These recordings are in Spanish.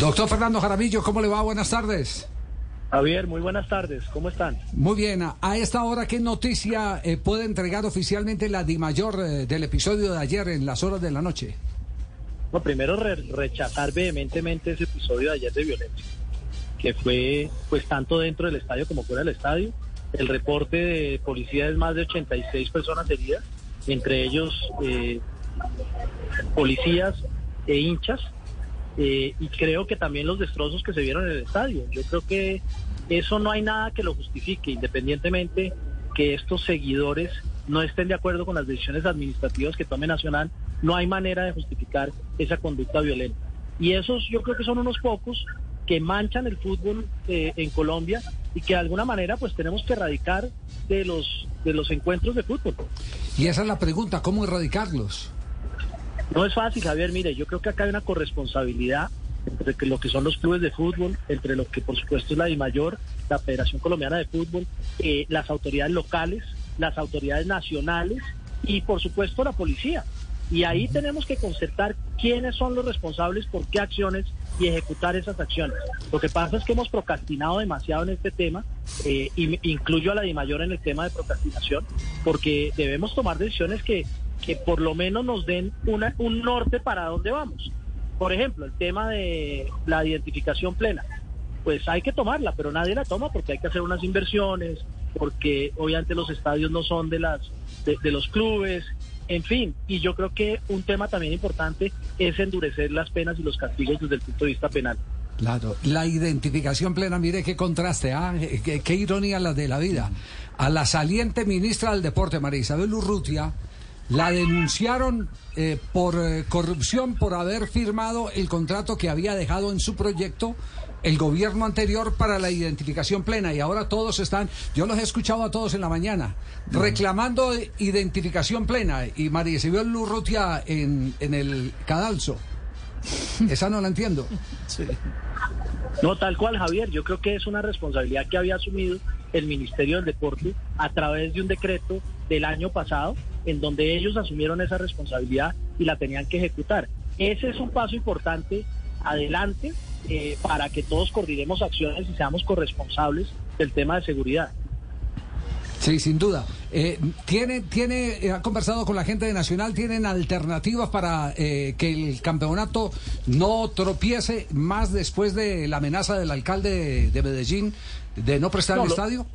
Doctor Fernando Jaramillo, ¿cómo le va? Buenas tardes. Javier, muy buenas tardes. ¿Cómo están? Muy bien. A esta hora, ¿qué noticia eh, puede entregar oficialmente la DIMAYOR eh, del episodio de ayer en las horas de la noche? Primero re rechazar vehementemente ese episodio de ayer de violencia, que fue pues tanto dentro del estadio como fuera del estadio. El reporte de policía es más de 86 personas heridas, entre ellos eh, policías e hinchas. Eh, y creo que también los destrozos que se vieron en el estadio. Yo creo que eso no hay nada que lo justifique, independientemente que estos seguidores no estén de acuerdo con las decisiones administrativas que tome Nacional, no hay manera de justificar esa conducta violenta. Y esos yo creo que son unos pocos que manchan el fútbol eh, en Colombia y que de alguna manera pues tenemos que erradicar de los, de los encuentros de fútbol. Y esa es la pregunta, ¿cómo erradicarlos? No es fácil, Javier. Mire, yo creo que acá hay una corresponsabilidad entre lo que son los clubes de fútbol, entre lo que por supuesto es la DIMAYOR, la Federación Colombiana de Fútbol, eh, las autoridades locales, las autoridades nacionales y por supuesto la policía. Y ahí tenemos que concertar quiénes son los responsables por qué acciones y ejecutar esas acciones. Lo que pasa es que hemos procrastinado demasiado en este tema, eh, y incluyo a la DIMAYOR en el tema de procrastinación, porque debemos tomar decisiones que que por lo menos nos den una, un norte para dónde vamos. Por ejemplo, el tema de la identificación plena. Pues hay que tomarla, pero nadie la toma porque hay que hacer unas inversiones, porque obviamente los estadios no son de, las, de, los clubes, en fin. Y yo creo que un tema también importante es endurecer las penas y los castigos desde el punto de vista penal. Claro, la identificación plena, mire qué contraste, ¿ah? qué, qué, ironía la de la vida. A la saliente ministra del Deporte, María Isabel Urrutia, la denunciaron eh, por eh, corrupción por haber firmado el contrato que había dejado en su proyecto el gobierno anterior para la identificación plena y ahora todos están, yo los he escuchado a todos en la mañana, reclamando identificación plena y María Isabel Lurrutia en, en el cadalso. Esa no la entiendo. No, tal cual, Javier. Yo creo que es una responsabilidad que había asumido el Ministerio del Deporte a través de un decreto del año pasado en donde ellos asumieron esa responsabilidad y la tenían que ejecutar. Ese es un paso importante adelante eh, para que todos coordinemos acciones y seamos corresponsables del tema de seguridad. Sí, sin duda. Eh, ¿Tiene, tiene, eh, ha conversado con la gente de Nacional, tienen alternativas para que el campeonato no tropiece más después de la amenaza del alcalde de, Medellín de no prestar el estadio?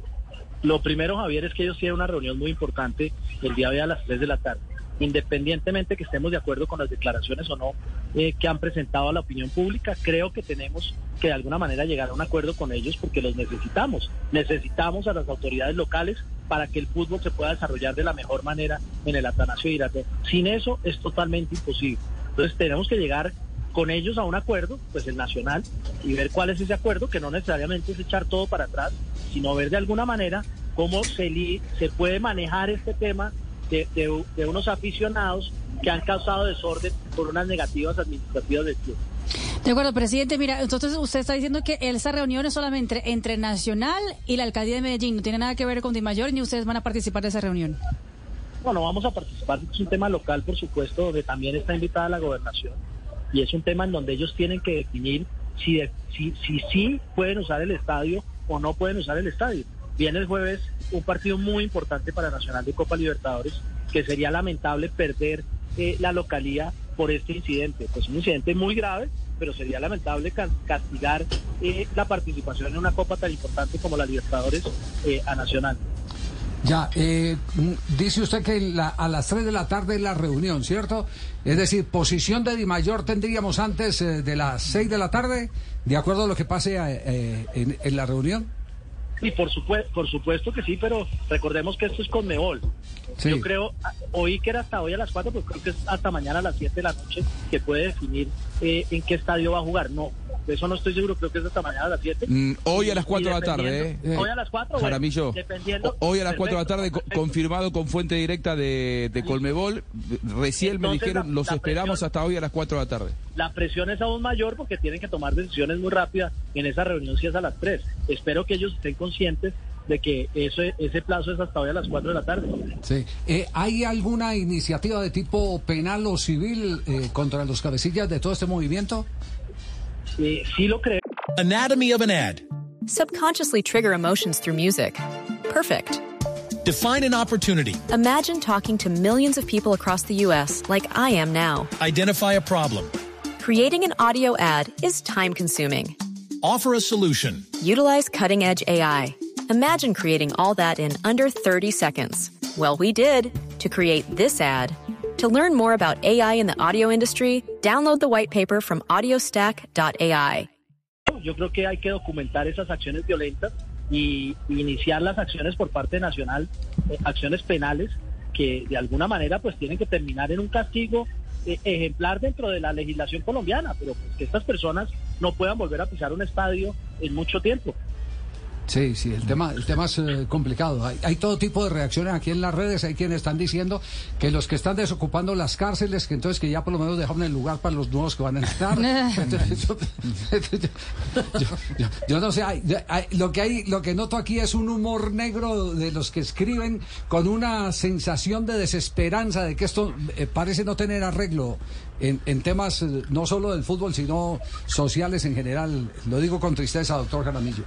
Lo primero, Javier, es que ellos tienen una reunión muy importante el día de a las 3 de la tarde. Independientemente que estemos de acuerdo con las declaraciones o no eh, que han presentado a la opinión pública, creo que tenemos que de alguna manera llegar a un acuerdo con ellos porque los necesitamos. Necesitamos a las autoridades locales para que el fútbol se pueda desarrollar de la mejor manera en el Atanasio Girardot. Sin eso es totalmente imposible. Entonces tenemos que llegar con ellos a un acuerdo, pues el nacional, y ver cuál es ese acuerdo, que no necesariamente es echar todo para atrás, sino ver de alguna manera cómo se, se puede manejar este tema de, de, unos aficionados que han causado desorden por unas negativas administrativas del club. De acuerdo, presidente. Mira, entonces usted está diciendo que esa reunión es solamente entre Nacional y la alcaldía de Medellín. No tiene nada que ver con Dimayor ni ustedes van a participar de esa reunión. Bueno, vamos a participar. Es un tema local, por supuesto, donde también está invitada la gobernación y es un tema en donde ellos tienen que definir si sí si, si, pueden usar el estadio o no pueden usar el estadio. Viene el jueves un partido muy importante para Nacional de Copa Libertadores, que sería lamentable perder eh, la localía por este incidente. Pues un incidente muy grave, pero sería lamentable castigar eh, la participación en una Copa tan importante como la Libertadores eh, a Nacional. Ya, eh, dice usted que a las 3 de la tarde la reunión, ¿cierto? Es decir, posición de Di Mayor tendríamos antes de las 6 de la tarde, de acuerdo a lo que pase en, la reunión. Sí, por, supuesto, por supuesto que sí, pero recordemos que esto es con Mebol. Sí. Yo creo, oí que era hasta hoy a las 4, pero creo que es hasta mañana a las 7 de la noche que puede definir eh, en qué estadio va a jugar. No, de eso no estoy seguro, creo que es hasta mañana a las 7. Mm, hoy a las Y 4 de la tarde, ¿eh? Hoy a las 4, bueno, Jaramillo, dependiendo- o- hoy a las 4 de la tarde, perfecto. confirmado con fuente directa de, de Colmebol. Recién me dijeron, la- los la esperamos presión- hasta hoy a las 4 de la tarde. La presión es aún mayor porque tienen que tomar decisiones muy rápidas en esa reunión si es a las 3. Espero que ellos estén conscientes de que eso, ese plazo es hasta hoy a las 4 de la tarde. Sí. Eh, ¿Hay alguna iniciativa de tipo penal o civil eh, contra los cabecillas de todo este movimiento? Eh, sí lo creo. Anatomy of an ad. Subconsciously trigger emotions through music. Perfect. Define an opportunity. Imagine talking to millions of people across the U.S. like I am now. Identify a problem. Creating an audio ad is time consuming. Offer a solution. Utilize cutting edge AI. Imagine creating all that in under 30 seconds. Well, we did to create this ad. To learn more about AI in the audio industry, download the white paper from audiostack.ai. Yo creo que hay que documentar esas acciones violentas y, y iniciar las acciones por parte nacional, eh, acciones penales que de alguna manera pues tienen que terminar en un castigo ejemplar dentro de la legislación colombiana, pero pues que estas personas no puedan volver a pisar un estadio en mucho tiempo. Sí, sí, el tema, el tema es eh, complicado. Hay, hay todo tipo de reacciones aquí en las redes. Hay quienes están diciendo que los que están desocupando las cárceles, que entonces que ya por lo menos dejaron el lugar para los nuevos que van a entrar. Entonces, yo, yo- yo- yo no sé, hay- hay- lo que hay, lo que noto aquí es un humor negro de los que escriben con una sensación de desesperanza de que esto eh, parece no tener arreglo en, en temas eh, no solo del fútbol, sino sociales en general. Lo digo con tristeza, doctor Jaramillo.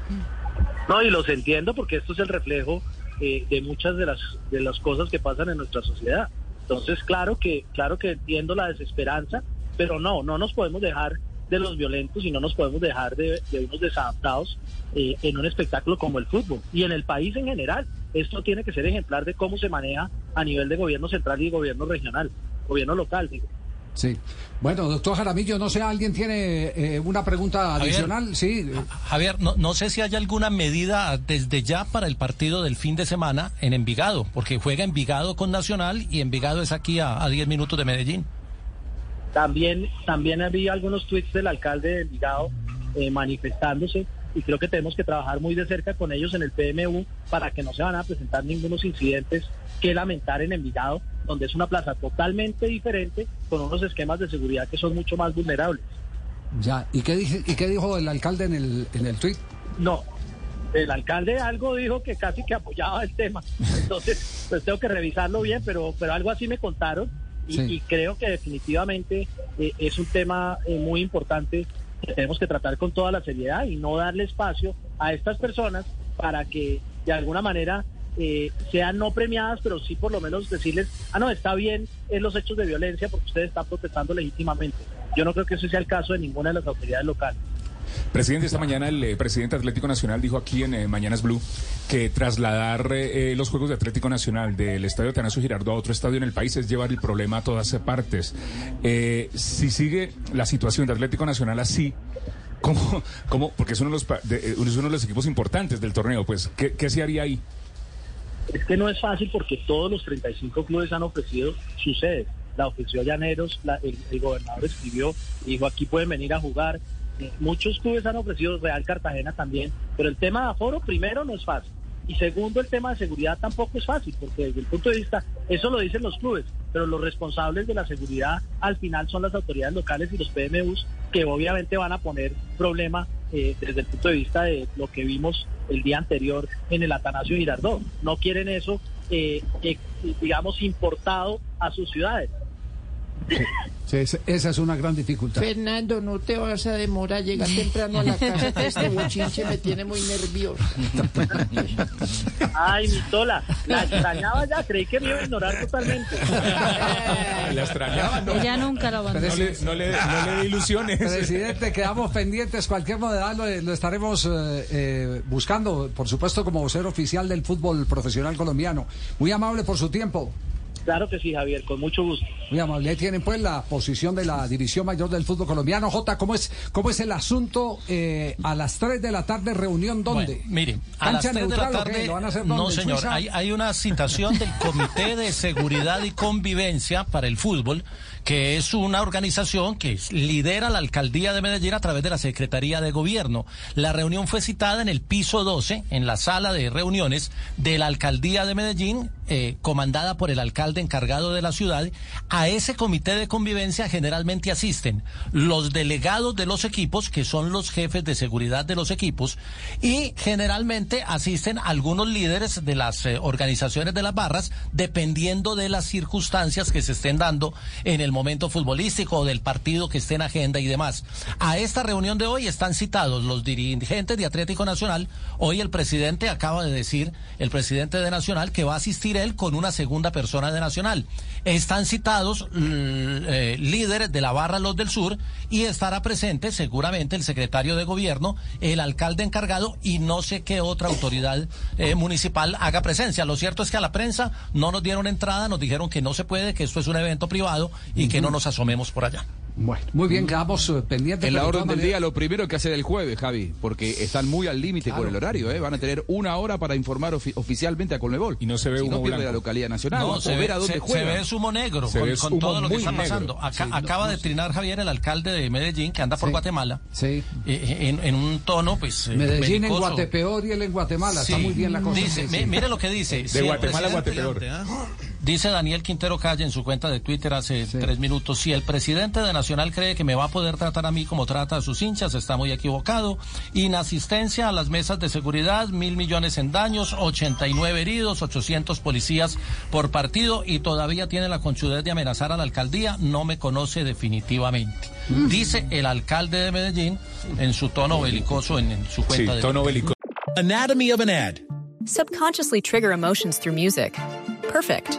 No, y los entiendo porque esto es el reflejo eh, de muchas de las de las cosas que pasan en nuestra sociedad. Entonces, claro que claro que entiendo la desesperanza, pero no, no nos podemos dejar de los violentos y no nos podemos dejar de, de unos desadaptados eh, en un espectáculo como el fútbol y en el país en general. Esto tiene que ser ejemplar de cómo se maneja a nivel de gobierno central y gobierno regional, gobierno local, digo. Sí. Bueno, doctor Jaramillo, no sé, ¿alguien tiene eh, una pregunta Javier. adicional? Sí. eh, Javier, no, no sé si hay alguna medida desde ya para el partido del fin de semana en Envigado, porque juega Envigado con Nacional y Envigado es aquí a, a 10 minutos de Medellín. También, también había algunos tweets del alcalde de Envigado eh, manifestándose y creo que tenemos que trabajar muy de cerca con ellos en el PMU para que no se van a presentar ningunos incidentes que lamentar en Envigado, donde es una plaza totalmente diferente con unos esquemas de seguridad que son mucho más vulnerables. Ya. ¿Y qué, dije, ¿Y qué dijo el alcalde en el, en el tuit? No, el alcalde algo dijo que casi que apoyaba el tema, entonces pues tengo que revisarlo bien, pero, pero algo así me contaron y, Sí. y creo que definitivamente eh, es un tema eh, muy importante que tenemos que tratar con toda la seriedad y no darle espacio a estas personas para que de alguna manera eh, sean no premiadas, pero sí por lo menos decirles, ah, no, está bien en los hechos de violencia porque ustedes están protestando legítimamente. Yo no creo que ese sea el caso de ninguna de las autoridades locales. Presidente, esta mañana el eh, presidente Atlético Nacional dijo aquí en eh, Mañanas Blue que trasladar eh, eh, los Juegos de Atlético Nacional del Estadio Tanasio Girardot a otro estadio en el país es llevar el problema a todas partes. Si sigue la situación de Atlético Nacional así, ¿cómo, cómo porque es uno, de los, de- es uno de los equipos importantes del torneo, pues, ¿qué, qué se haría ahí? Es que no es fácil porque todos los 35 clubes han ofrecido su sede. La ofreció Llaneros, la- el, gobernador escribió, dijo aquí pueden venir a jugar. Eh, muchos clubes han ofrecido, Real Cartagena también, pero el tema de aforo primero no es fácil. Y segundo, el tema de seguridad tampoco es fácil, porque desde el punto de vista, eso lo dicen los clubes, pero los responsables de la seguridad al final son las autoridades locales y los PMUs, que obviamente van a poner problema eh, desde el punto de vista de lo que vimos el día anterior en el Atanasio Girardot. No quieren eso, eh, eh, digamos, importado a sus ciudades. Sí, esa es una gran dificultad. Fernando, no te vas a demorar, llega temprano a la casa, que este bochinche me tiene muy nervioso. Ay, mi tola, la extrañaba ya, creí que me iba a ignorar totalmente. La extrañaba, ¿no? Ella nunca lo abandonó. No le, no le, no le dé ilusiones. Presidente, quedamos pendientes. Cualquier novedad lo, lo estaremos eh, eh, buscando, por supuesto, como vocero oficial del fútbol profesional colombiano. Muy amable por su tiempo. Claro que sí, Javier, con mucho gusto. Muy amable. Ahí tienen pues la posición de la División Mayor del Fútbol Colombiano. Jota, ¿cómo es, cómo es el asunto eh, a las 3 de la tarde? ¿Reunión dónde? Bueno, mire, a las ¿Cancha 3 de la neutral o qué? tarde. ¿Lo van a hacer no, señor. Hay, hay una citación del Comité de Seguridad y Convivencia para el Fútbol, que es una organización que lidera la alcaldía de Medellín a través de la Secretaría de Gobierno. La reunión fue citada en el piso 12, en la sala de reuniones de la alcaldía de Medellín, eh, comandada por el alcalde encargado de la ciudad. A ese comité de convivencia generalmente asisten los delegados de los equipos, que son los jefes de seguridad de los equipos, y generalmente asisten algunos líderes de las eh, organizaciones de las barras, dependiendo de las circunstancias que se estén dando en el momento futbolístico o del partido que esté en agenda y demás. A esta reunión de hoy están citados los dirigentes de Atlético Nacional. Hoy el presidente acaba de decir, el presidente de Nacional, que va a asistir él con una segunda persona de Nacional. Están citados eh, líderes de la barra Los del Sur y estará presente seguramente el secretario de gobierno, el alcalde encargado y no sé qué otra autoridad eh, municipal haga presencia. Lo cierto es que a la prensa no nos dieron entrada, nos dijeron que no se puede, que esto es un evento privado que no nos asomemos por allá. Bueno, muy bien, quedamos eh, pendientes. En la orden del día, lo primero que hacer el jueves, Javi, porque están muy al límite con el horario, ¿eh? Van a tener una hora para informar ofi- oficialmente a Colmebol. Y no se ve si no humo pierde blanco. la localidad nacional. No, o se ver ve, a dónde se- juega. se ve humo negro Se con, ve con humo todo lo que está negro. pasando. Acá- Sí, no, acaba no de trinar Javier, el alcalde de Medellín, que anda por Sí. Guatemala, Sí. eh, en, en un tono, pues. eh, Medellín en. Guatepeor y él en Guatemala. Está muy bien la cosa. Dice, sí, mi- sí. mire lo que dice. De Guatemala a Guatepeor. Dice Daniel Quintero Calle en su cuenta de Twitter hace tres minutos, si el presidente de Nacional cree que me va a poder tratar a mí como trata a sus hinchas, está muy equivocado. Inasistencia a las mesas de seguridad, mil millones en daños, 89 heridos, 800 policías por partido y todavía tiene la conchudez de amenazar a la alcaldía, no me conoce definitivamente. Dice el alcalde de Medellín en su tono belicoso en, en su Sí, cuenta de tono. Anatomy of an ad. Subconsciously trigger emotions through music. Perfect.